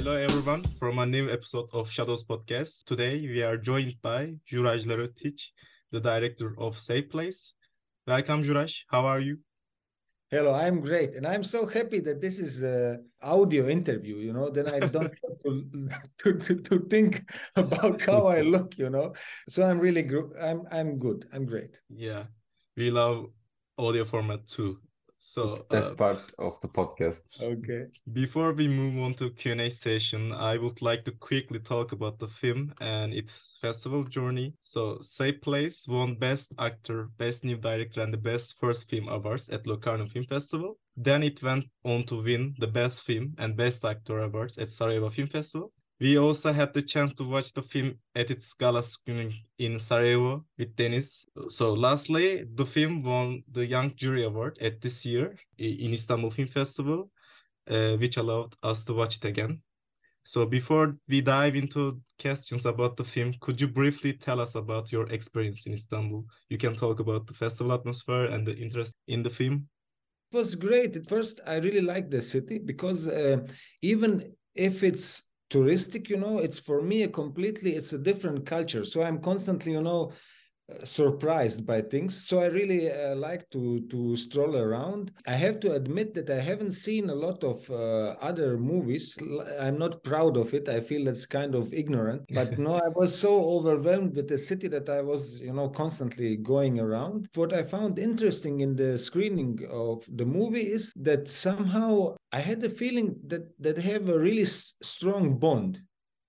Hello everyone from a new episode of Shadows Podcast. Today we are joined by Juraj Lerotic, the director of Safe Place. Welcome Juraj, how are you? Hello, I'm great. And I'm so happy that this is a audio interview, you know, then I don't have to, to, to, to think about how I look, you know. So I'm really good. I'm I'm good. I'm great. Yeah. We love audio format too. So it's that's uh, part of the podcast. Okay. Before we move on to Q&A session, I would like to quickly talk about the film and its festival journey. So Safe Place won Best Actor, Best New Director, and the Best First Film awards at Locarno Film Festival. Then it went on to win the Best Film and Best Actor awards at Sarajevo Film Festival. We also had the chance to watch the film at its gala screening in Sarajevo with Dennis. So lastly, the film won the Young Jury Award at this year in Istanbul Film Festival, uh, which allowed us to watch it again. So before we dive into questions about the film, could you briefly tell us about your experience in Istanbul? You can talk about the festival atmosphere and the interest in the film. It was great. At first, I really liked the city because uh, even if it's touristic you know it's for me a completely it's a different culture. So i'm constantly you know surprised by things. So i really uh, like to to stroll around. I have to admit that i haven't seen a lot of uh, other movies. I'm not proud of it. I feel that's kind of ignorant. But no i was so overwhelmed with the city that i was you know constantly going around. What i found interesting in the screening of the movie is that somehow i had the feeling that that have a really s- strong bond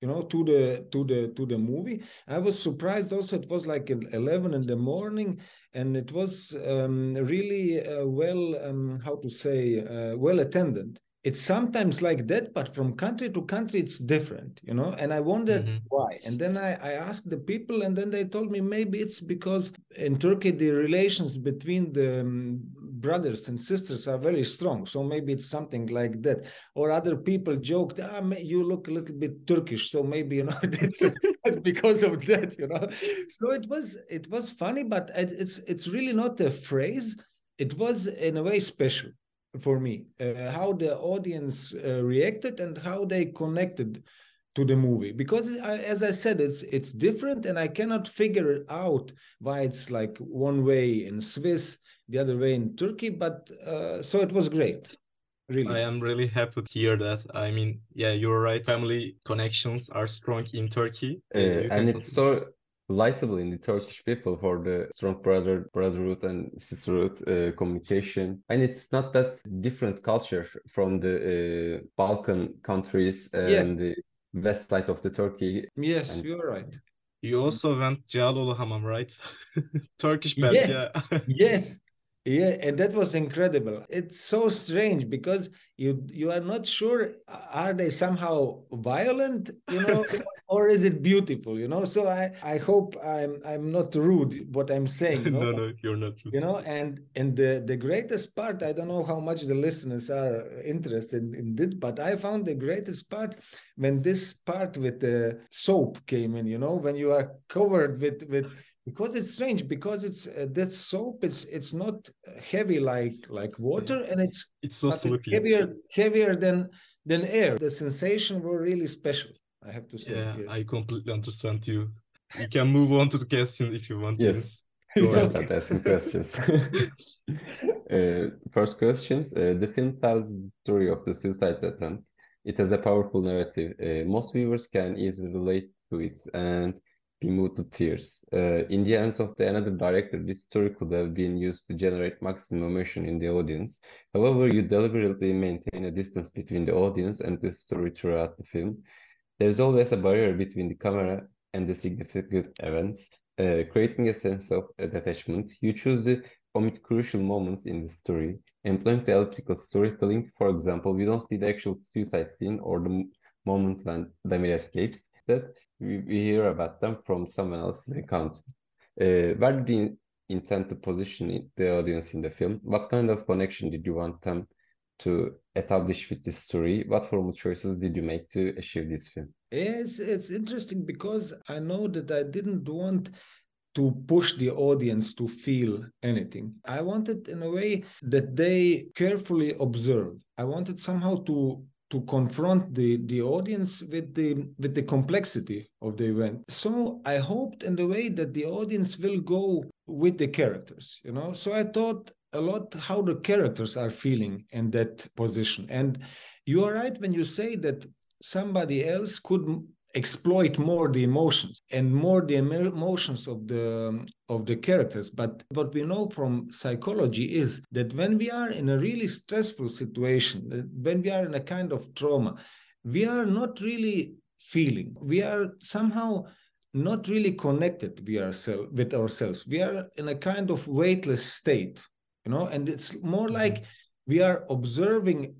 you know to the to the to the movie. I was surprised also it was like 11 in the morning and it was um, really uh, well um, how to say uh, well attended. It's sometimes like that but from country to country it's different you know and i wondered mm-hmm. why. And then I, I asked the people and then they told me maybe it's because in turkey the relations between the um, brothers and sisters are very strong so maybe it's something like that. Or other people joked ah, you look a little bit turkish so maybe you know it's because of that you know. So it was it was funny but it's it's really not a phrase. It was in a way special for me uh, how the audience uh, reacted and how they connected to the movie. Because I, as i said it's it's different and i cannot figure out why it's like one way in swiss the other way in turkey but uh, so it was great really i am really happy to hear that i mean yeah you're right family connections are strong in turkey uh, and it's so relatable in the Turkish people for the strong brother brotherhood and sisterhood uh, communication. And it's not that different culture from the uh, Balkan countries and yes. the west side of the Turkey. Yes, and you're right. You also went Cağaloğlu Hamam, right? Turkish band, yes. yeah. yes, yeah and that was incredible it's so strange because you you are not sure are they somehow violent you know or is it beautiful you know so i i hope i'm i'm not rude what i'm saying you know? no no you're not rude. you know and and the the greatest part i don't know how much the listeners are interested in it but i found the greatest part when this part with the soap came in you know when you are covered with with because it's strange because it's uh, that soap it's it's not heavy like like water and it's it's so slippery heavier heavier than than air. The sensation were really special i have to say yeah yes. i completely understand you. You can move on to the question if you want yes. start asking questions. Uh, first questions uh, the film tells the story of the suicide attempt. It has a powerful narrative. Uh, most viewers can easily relate to it and be moved to tears. Uh, in the hands of the another director, this story could have been used to generate maximum emotion in the audience. However, you deliberately maintain a distance between the audience and the story throughout the film. There's always a barrier between the camera and the significant events, uh, creating a sense of detachment. You choose the omit crucial moments in the story, employing the elliptical storytelling. For example, we don't see the actual suicide scene or the moment when Damir escapes that we, we hear about them from someone else in the account. Uh, where did you intend to position the audience in the film? What kind of connection did you want them to establish with this story? What formal choices did you make to achieve this film? It's it's interesting because I know that I didn't want to push the audience to feel anything. I wanted in a way that they carefully observe. I wanted somehow to to confront the the audience with the with the complexity of the event. So i hoped in the way that the audience will go with the characters you know? So i thought a lot how the characters are feeling in that position. And you are right when you say that somebody else could exploit more the emotions and more the emotions of the of the characters. But what we know from psychology is that when we are in a really stressful situation when we are in a kind of trauma we are not really feeling. We are somehow not really connected we ourselves with ourselves. We are in a kind of weightless state you know and it's more mm-hmm. like we are observing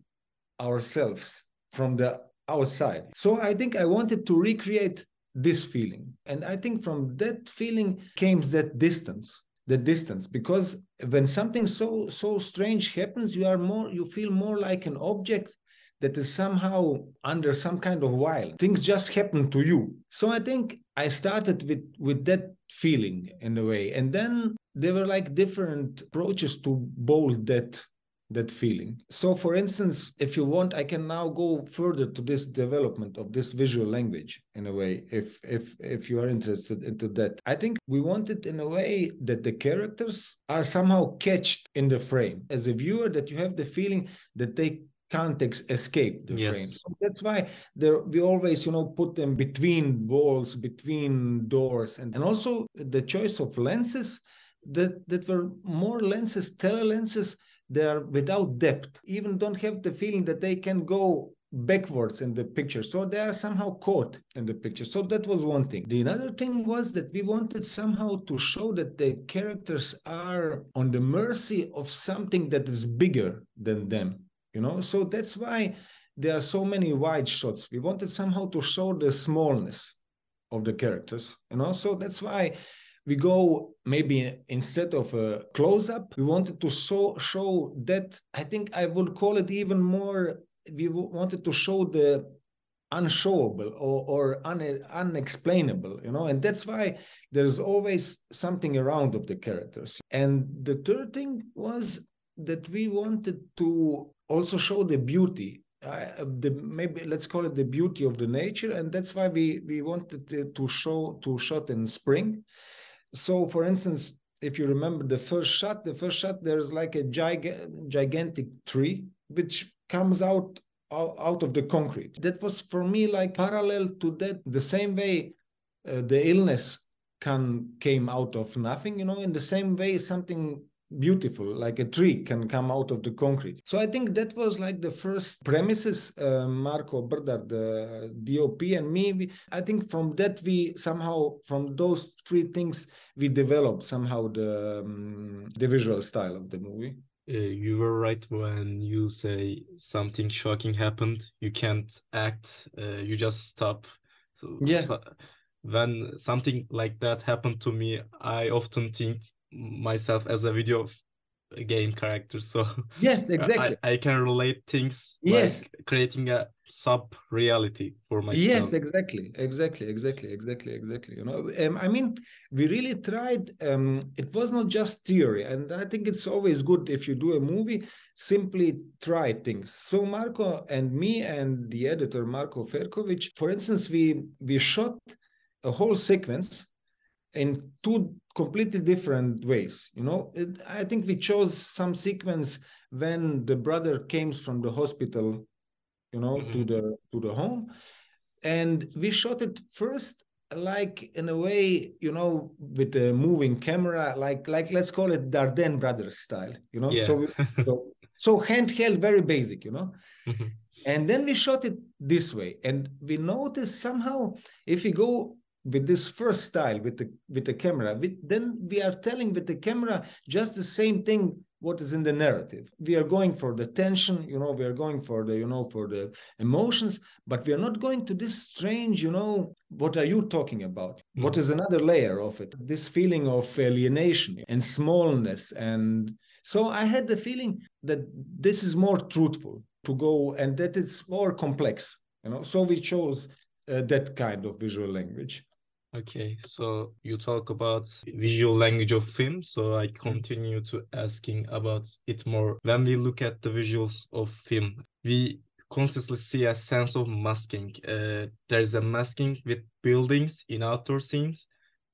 ourselves from the outside. So I think I wanted to recreate this feeling. And I think from that feeling came that distance the distance because when something so so strange happens you are more you feel more like an object that is somehow under some kind of wild things just happen to you so i think i started with with that feeling in a way and then there were like different approaches to bold that that feeling. So, for instance, if you want, I can now go further to this development of this visual language in a way, if if if you are interested into that. I think we want it in a way that the characters are somehow catched in the frame. As a viewer, that you have the feeling that they can't escape the yes. frame. So that's why there we always, you know, put them between walls, between doors, and, and also the choice of lenses that that were more lenses, tele lenses they are without depth, even don't have the feeling that they can go backwards in the picture. So they are somehow caught in the picture. So that was one thing. The other thing was that we wanted somehow to show that the characters are on the mercy of something that is bigger than them. You know, so that's why there are so many wide shots. We wanted somehow to show the smallness of the characters. You know, so that's why we go maybe instead of a close up we wanted to show show that i think i would call it even more we wanted to show the unshowable or, or un, unexplainable you know? And that's why there's always something around of the characters. And the third thing was that we wanted to also show the beauty uh, the maybe let's call it the beauty of the nature. And that's why we we wanted to show to shot in spring so for instance if you remember the first shot the first shot there's like a gig- gigantic tree which comes out out of the concrete. That was for me like parallel to that the same way uh, the illness can came out of nothing you know in the same way something beautiful like a tree can come out of the concrete. So i think that was like the first premises uh, marko brdar the dop and me we, i think from that we somehow from those three things we developed somehow the um, the visual style of the movie. Uh, you were right when you say something shocking happened. You can't act uh, you just stop. So yes. so, when something like that happened to me i often think myself as a video game character so yes exactly. I, I can relate things yes. like creating a sub reality for myself. Yes exactly exactly exactly exactly exactly you know. Um, i mean we really tried um it was not just theory and i think it's always good if you do a movie simply try things. So marco and me and the editor marco ferkovic for instance we we shot a whole sequence in two completely different ways you know it, i think we chose some sequence when the brother came from the hospital you know mm-hmm. to the to the home and we shot it first like in a way you know with a moving camera like like let's call it dardenne brothers style you know yeah. so, so so handheld very basic you know mm-hmm. and then we shot it this way and we noticed somehow if we go with this first style with the with the camera. With, then we are telling with the camera just the same thing what is in the narrative. We are going for the tension you know we are going for the you know for the emotions but we are not going to this strange you know what are you talking about? Mm-hmm. what is another layer of it? This feeling of alienation and smallness and so i had the feeling that this is more truthful to go and that it's more complex you know. So we chose uh, that kind of visual language Okay, so you talk about visual language of film, so I mm-hmm. continue to asking about it more. When we look at the visuals of film, we constantly see a sense of masking. Uh, there's a masking with buildings in outdoor scenes,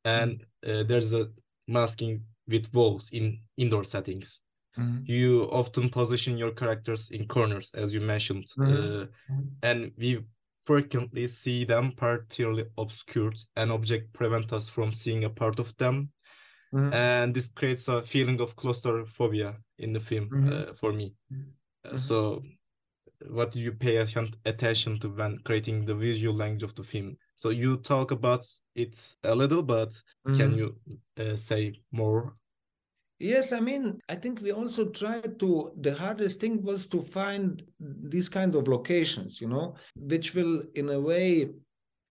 and uh, there's a masking with walls in indoor settings. Mhm. You often position your characters in corners, as you mentioned, Mhm. uh, and we frequently see them partially obscured. An object prevent us from seeing a part of them, Mhm. and this creates a feeling of claustrophobia in the film Mhm. uh, for me. Uh, Mhm. So, what do you pay attention to when creating the visual language of the film? So you talk about it a little, but can Mhm. you uh, say more? Yes, I mean, I think we also tried to, the hardest thing was to find these kind of locations, you know, which will, in a way,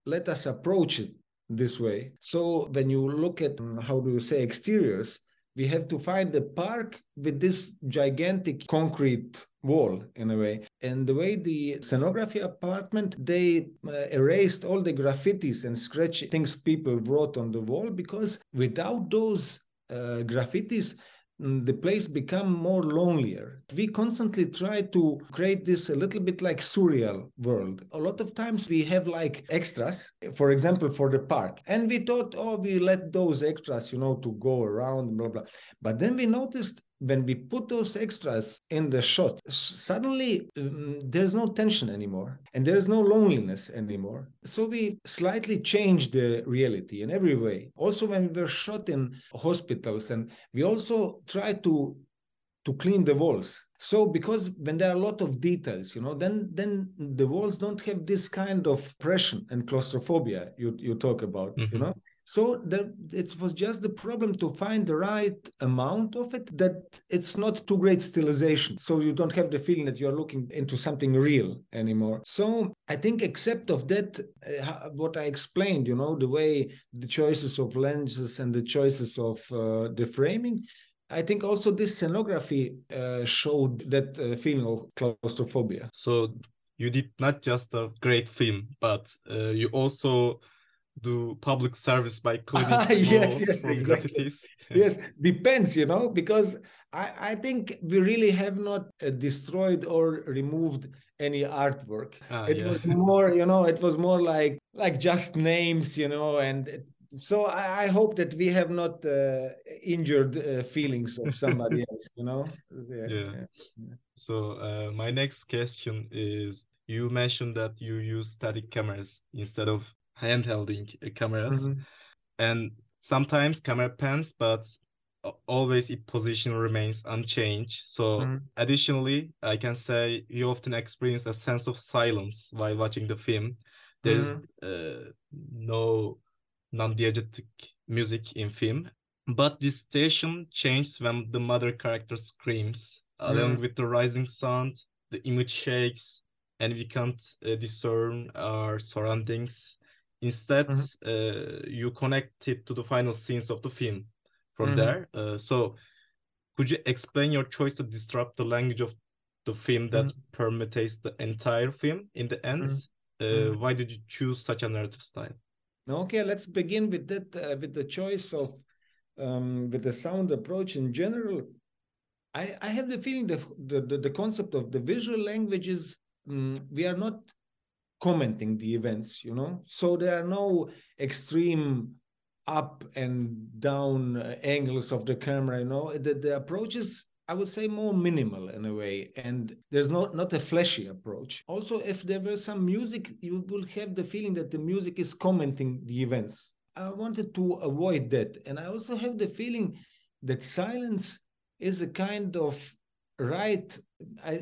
let us approach it this way. So when you look at, um, how do you say, exteriors, we have to find the park with this gigantic concrete wall in a way and the way the scenography apartment they uh, erased all the graffitis and scratch things people wrote on the wall because without those uh, graffitis mm, the place become more lonelier. We constantly try to create this a little bit like surreal world. A lot of times we have like extras for example for the park. And we thought oh we let those extras you know to go around blah blah. But then we noticed when we put those extras in the shot suddenly um, there's no tension anymore and there's no loneliness anymore. So we slightly changed the reality in every way. Also when we were shot in hospitals and we also tried to to clean the walls. So because when there are a lot of details you know then then the walls don't have this kind of pressure and claustrophobia you you talk about you Mhm. know so it was just the problem to find the right amount of it that it's not too great stylization so you don't have the feeling that you're looking into something real anymore so i think except of that uh, what i explained you know the way the choices of lenses and the choices of uh, the framing I think also this scenography uh, showed that uh, feeling of claustrophobia. So you did not just a great film, but uh, you also do public service by cleaning Ah, yes, yes, exactly. graffitis. Yes, depends, you know, because I, I think we really have not uh, destroyed or removed any artwork. Ah, it yeah. was more, you know, it was more like like just names, you know, and it- so I, I hope that we have not uh, injured uh, feelings of somebody else, you know. Yeah. So uh, my next question is: You mentioned that you use static cameras instead of handhelding uh, cameras, Mhm. and sometimes camera pans, but always its position remains unchanged. So Mhm. additionally, I can say you often experience a sense of silence while watching the film. There is Mhm. uh, no non-diegetic music in film, but this station changes when the mother character screams. Along Mhm. with the rising sound, the image shakes, and we can't uh, discern our surroundings. Instead, Mhm. uh, you connect it to the final scenes of the film from Mhm. there. Uh, so, could you explain your choice to disrupt the language of the film that permeates the entire film in the end? Uh, Mhm. why did you choose such a narrative style? Okay, let's begin with that, uh, with the choice of, um, with the sound approach in general. I, I have the feeling that the, the, the concept of the visual language is mm, we are not commenting the events, you know, so there are no extreme up and down uh, angles of the camera, you know, the, the approach is I would say more minimal in a way, and there's not not a flashy approach. Also, if there were some music, you will have the feeling that the music is commenting the events. I wanted to avoid that, and I also have the feeling that silence is a kind of right.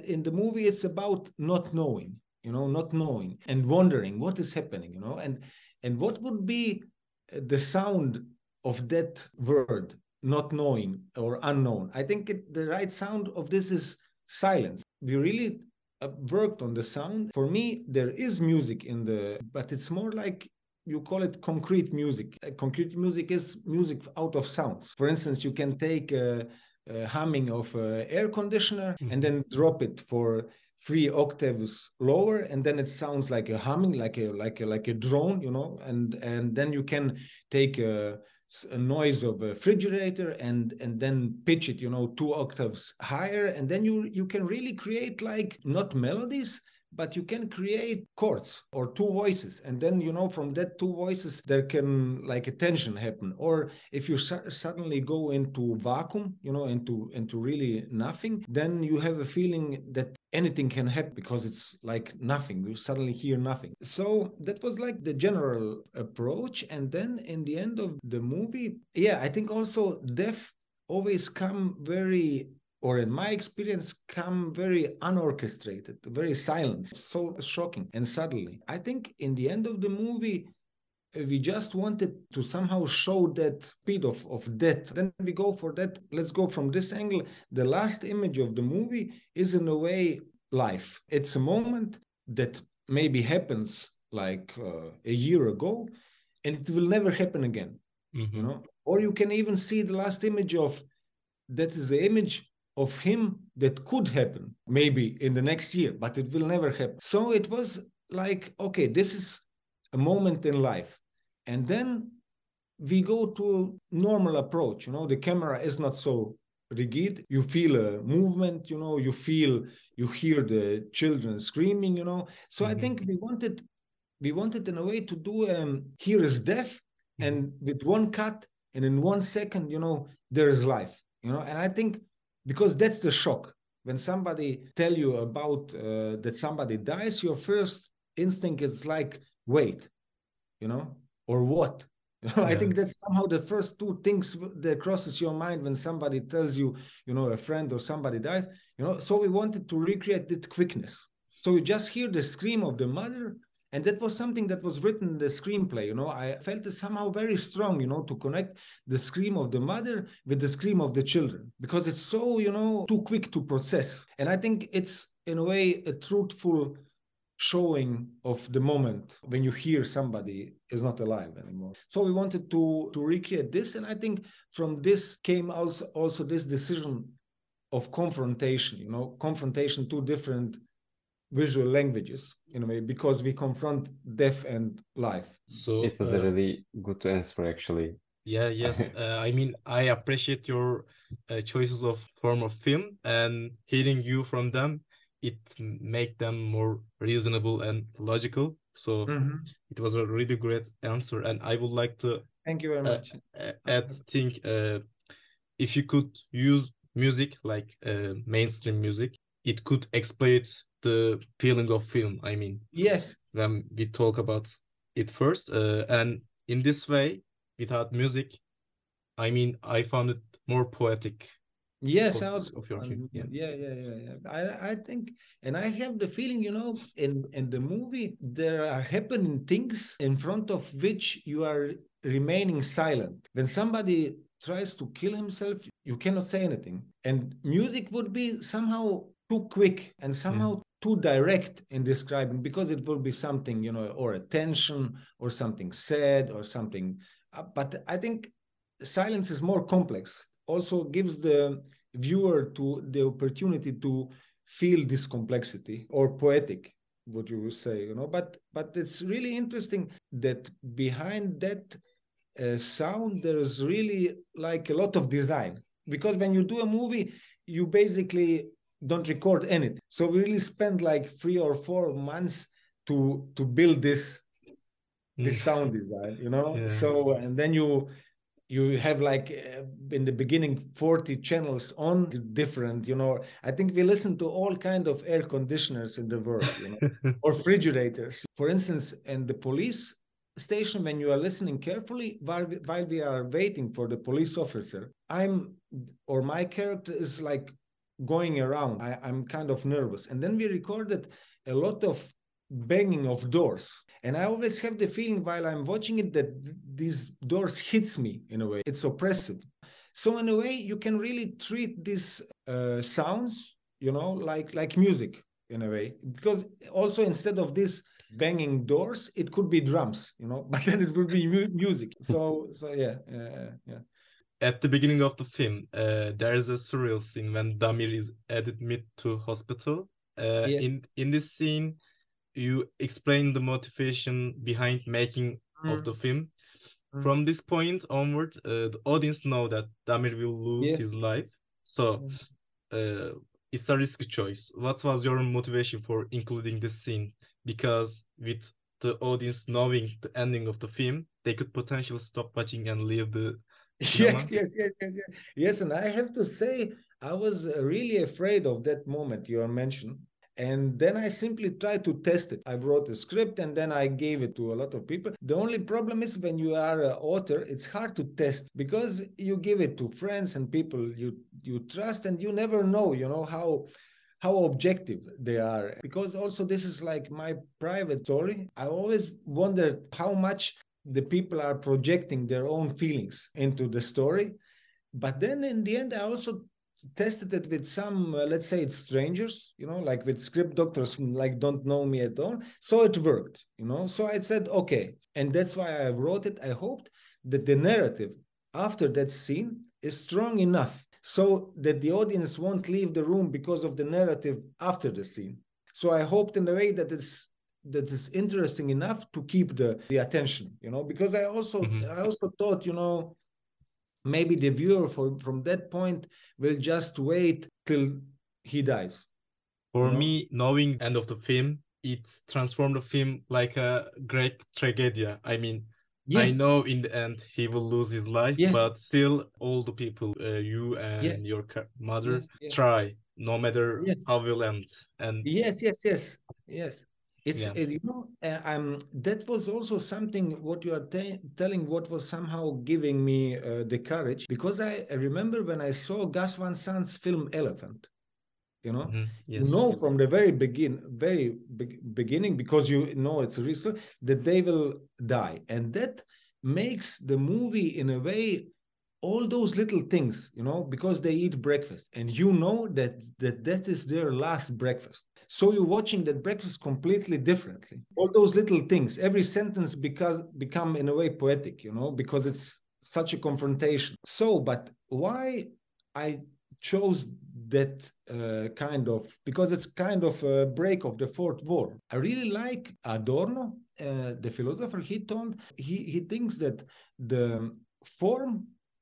In the movie, it's about not knowing, you know, not knowing and wondering what is happening, you know, and and what would be the sound of that word not knowing or unknown. I think it, the right sound of this is silence. We really uh, worked on the sound. For me, there is music in the, but it's more like you call it concrete music. Uh, concrete music is music out of sounds. For instance, you can take a, a humming of an air conditioner and then drop it for three octaves lower and then it sounds like a humming like a like a like a drone you know and and then you can take a a noise of a refrigerator and and then pitch it you know two octaves higher and then you you can really create like not melodies but you can create chords or two voices and then you know from that two voices there can like a tension happen. Or if you su- suddenly go into vacuum you know into into really nothing then you have a feeling that anything can happen because it's like nothing. You suddenly hear nothing. So that was like the general approach. And then in the end of the movie yeah i think also death always come very or in my experience come very unorchestrated very silent so shocking. And suddenly i think in the end of the movie we just wanted to somehow show that speed of, of death. Then we go for that. Let's go from this angle. The last image of the movie is in a way life. It's a moment that maybe happens like uh, a year ago and it will never happen again mm-hmm. you know? Or you can even see the last image of that is the image of him that could happen maybe in the next year but it will never happen. So it was like okay this is a moment in life. And then we go to normal approach you know the camera is not so rigid. You feel a movement you know you feel you hear the children screaming you know. So mm-hmm. i think we wanted we wanted in a way to do um here is death mm-hmm. and with one cut and in one second you know there is life you know. And i think because that's the shock when somebody tell you about uh, that somebody dies your first instinct is like wait you know or what you know, yeah. I think that's somehow the first two things that crosses your mind when somebody tells you, you know, a friend or somebody dies. You know, so we wanted to recreate that quickness. So you just hear the scream of the mother, and that was something that was written in the screenplay. You know, I felt it somehow very strong. You know, to connect the scream of the mother with the scream of the children because it's so you know too quick to process. And I think it's in a way a truthful showing of the moment when you hear somebody is not alive anymore so we wanted to to recreate this and i think from this came also also this decision of confrontation you know confrontation two different visual languages in a way because we confront death and life. So it was uh, a really good answer actually. Yeah yes uh, i mean i appreciate your uh, choices of form of film and hearing you from them. It make them more reasonable and logical. So mm-hmm. it was a really great answer and i would like to thank you very much. uh, add think uh, if you could use music like uh, mainstream music it could explain the feeling of film i mean. Yes. When we talk about it first uh, and in this way without music i mean i found it more poetic. Yes of, of your um, yeah. yeah yeah yeah yeah. I i think and i have the feeling you know in in the movie there are happening things in front of which you are remaining silent. When somebody tries to kill himself you cannot say anything. And music would be somehow too quick and somehow yeah. Too direct in describing because it will be something you know or a tension or something sad or something uh, but i think silence is more complex. Also gives the viewer to the opportunity to feel this complexity or poetic what you would say you know but but it's really interesting that behind that uh, sound there's really like a lot of design. Because when you do a movie you basically don't record anything so we really spend like three or four months to to build this this mm. sound design you know? Yeah. so and then you you have like uh, in the beginning 40 channels on different you know? I think we listen to all kind of air conditioners in the world you know, or refrigerators. For instance in the police station when you are listening carefully while we, while we are waiting for the police officer i'm or my character is like going around. I, i'm kind of nervous. And then we recorded a lot of banging of doors. And i always have the feeling while i'm watching it that th- these doors hits me in a way. It's oppressive. So in a way you can really treat these uh, sounds you know like like music in a way. Because also instead of this banging doors it could be drums you know but then it would be mu- music. So so yeah uh, yeah at the beginning of the film uh, there is a surreal scene when damir is admitted to hospital uh, yes. in in this scene you explain the motivation behind making mm. of the film. Mm. From this point onward, uh, the audience know that Damir will lose yes. his life. So, mm. uh, it's a risky choice. What was your motivation for including this scene? Because with the audience knowing the ending of the film, they could potentially stop watching and leave the. Yes, yes, yes, yes, yes. Yes, and I have to say, I was uh, really afraid of that moment you mentioned and then I simply tried to test it. I wrote a script and then I gave it to a lot of people. The only problem is when you are an author, it's hard to test because you give it to friends and people you you trust, and you never know, you know how how objective they are. Because also this is like my private story. I always wondered how much the people are projecting their own feelings into the story. But then in the end, I also tested it with some uh, let's say it's strangers you know like with script doctors like don't know me at all. So it worked you know. So i said okay. And that's why i wrote it. I hoped that the narrative after that scene is strong enough so that the audience won't leave the room because of the narrative after the scene. So i hoped in a way that it's that is interesting enough to keep the the attention you know because i also mm-hmm. i also thought you know maybe the viewer for, from that point will just wait till he dies for you know? me knowing end of the film it transformed the film like a great tragedy i mean yes. i know in the end he will lose his life yes. but still all the people uh, you and yes. your mother try no matter how will end and yes yes yes yes it's yeah. you know uh, um that was also something what you are telling what was somehow giving me uh, the courage because I, I, remember when i saw gus van sant's film elephant you know mm-hmm. yes. you know from the very begin very be- beginning because you know it's a risk that they will die and that makes the movie in a way all those little things you know because they eat breakfast. And you know that that that is their last breakfast. So you're watching that breakfast completely differently. All those little things every sentence because become in a way poetic you know because it's such a confrontation. So but why i chose that uh, kind of because it's kind of a break of the fourth wall. I really like adorno uh, the philosopher. He told he he thinks that the form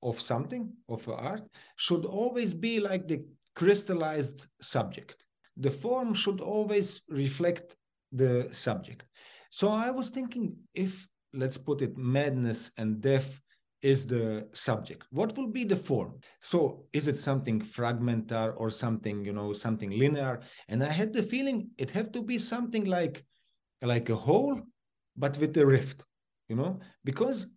of something of art should always be like the crystallized subject the form should always reflect the subject. So I was thinking if, let's put it, madness and death is the subject, what will be the form? So is it something fragmentar or something, you know, something linear? And I had the feeling it have to be something like, like a hole, but with a rift, you know, because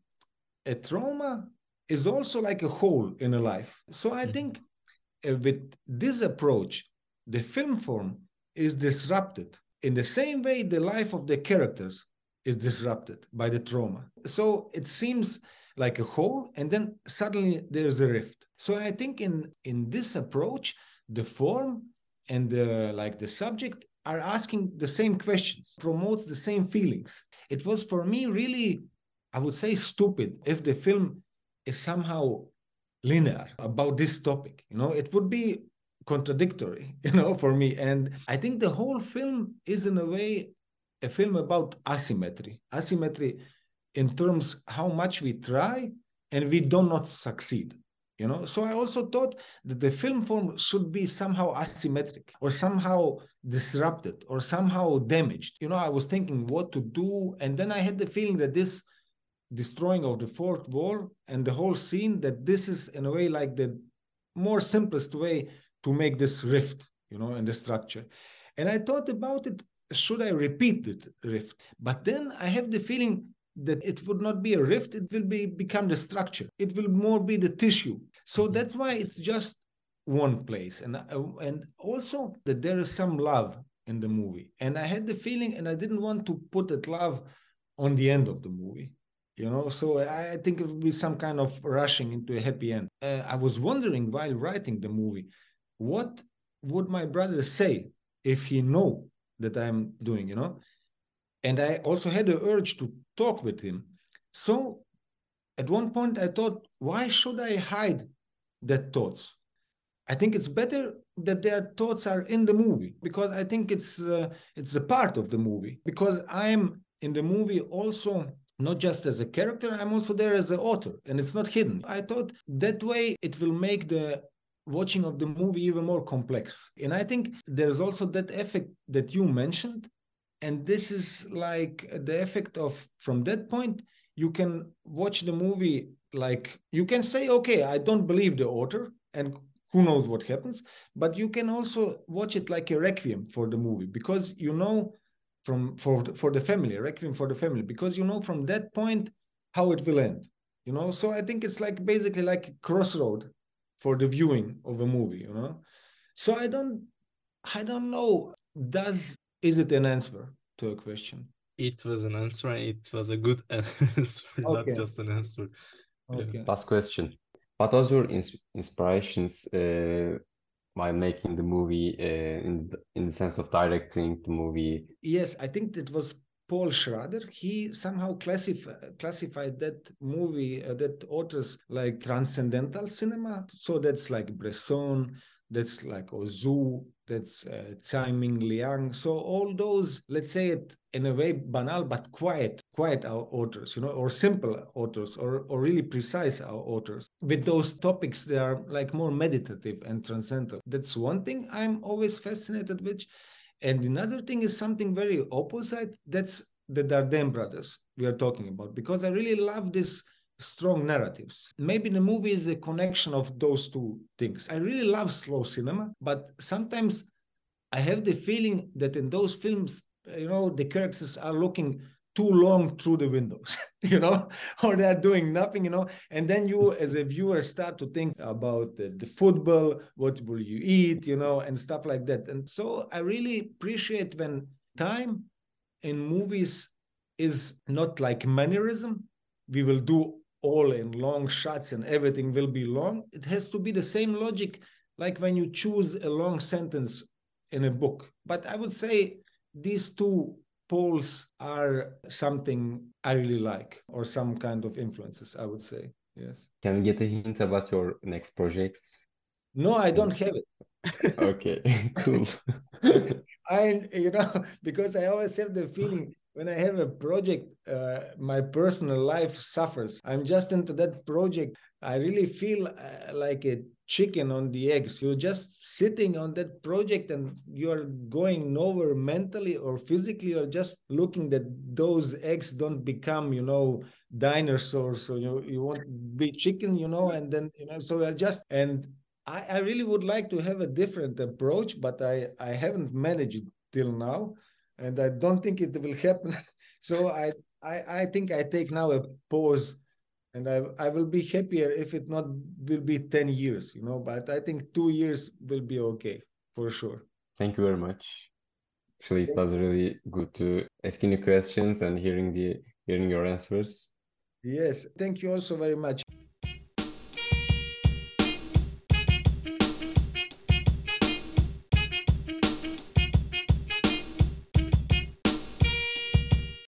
a trauma is also like a hole in a life. So I mm-hmm. think uh, with this approach, the film form is disrupted in the same way the life of the characters is disrupted by the trauma. So it seems like a hole, and then suddenly there's a rift. So I think in in this approach, the form and the like the subject are asking the same questions, promotes the same feelings. It was for me really, I would say, stupid if the film is somehow linear about this topic. You know, it would be contradictory, you know, for me. And I think the whole film is in a way a film about asymmetry, asymmetry in terms how much we try and we do not succeed. You know, so I also thought that the film form should be somehow asymmetric or somehow disrupted or somehow damaged. You know, I was thinking what to do, and then I had the feeling that this destroying of the fourth wall and the whole scene that this is in a way like the more simplest way to make this rift, you know, in the structure. And I thought about it, should I repeat the rift? But then I have the feeling that it would not be a rift, it will be become the structure. It will more be the tissue. So mm-hmm. that's why it's just one place. And, uh, and also that there is some love in the movie. And I had the feeling, and I didn't want to put that love on the end of the movie you know? So i think it would be some kind of rushing into a happy end. Uh, i was wondering while writing the movie what would my brother say if he know that i'm doing you know? And i also had the urge to talk with him. So at one point i thought why should i hide that thoughts? I think it's better that their thoughts are in the movie because i think it's uh, it's a part of the movie because i'm in the movie also not just as a character i'm also there as an author and it's not hidden i thought that way it will make the watching of the movie even more complex. And I think there's also that effect that you mentioned. And this is like the effect of from that point, you can watch the movie like you can say, okay, I don't believe the author, and who knows what happens, but you can also watch it like a requiem for the movie because you know from for for the family, requiem for the family, because you know from that point how it will end. You know, so I think it's like basically like a crossroad for the viewing of a movie you know so i don't i don't know does is it an answer to a question it was an answer it was a good answer okay. not just an answer okay. last question what was your ins inspirations uh, while making the movie uh, in the, in the sense of directing the movie yes i think it was Paul Schrader, he somehow classif- classified that movie, uh, that authors like transcendental cinema. So that's like Bresson, that's like Ozu, that's uh, Tsai Ming Liang. So all those, let's say it in a way banal but quiet, quiet authors, you know, or simple authors, or or really precise authors. With those topics, they are like more meditative and transcendental. That's one thing I'm always fascinated with. And another thing is something very opposite. That's the Dardenne brothers we are talking about, because I really love this strong narratives. Maybe the movie is a connection of those two things. I really love slow cinema, but sometimes I have the feeling that in those films, you know, the characters are looking too long through the windows, you know, or they're doing nothing, you know. And then you, as a viewer, start to think about the, the, football, what will you eat, you know, and stuff like that. And so I really appreciate when time in movies is not like mannerism. We will do all in long shots and everything will be long. It has to be the same logic like when you choose a long sentence in a book. But I would say these two poles are something I really like, or some kind of influences, I would say. Yes. Can we get a hint about your next projects? No, I don't have it. okay, cool. I, you know, because I always have the feeling when I have a project, uh, my personal life suffers. I'm just into that project. I really feel uh, like a chicken on the eggs. You're just sitting on that project and you're going nowhere mentally or physically, or just looking that those eggs don't become, you know, dinosaurs. So you you want to be chicken, you know, and then you know. So I just and I, I really would like to have a different approach, but I I haven't managed it till now, and I don't think it will happen. so I I I think I take now a pause and I, I will be happier if it not will be 10 years you know but i think two years will be okay for sure. Thank you very much. Actually it was really good to asking you questions and hearing the hearing your answers. Yes thank you also very much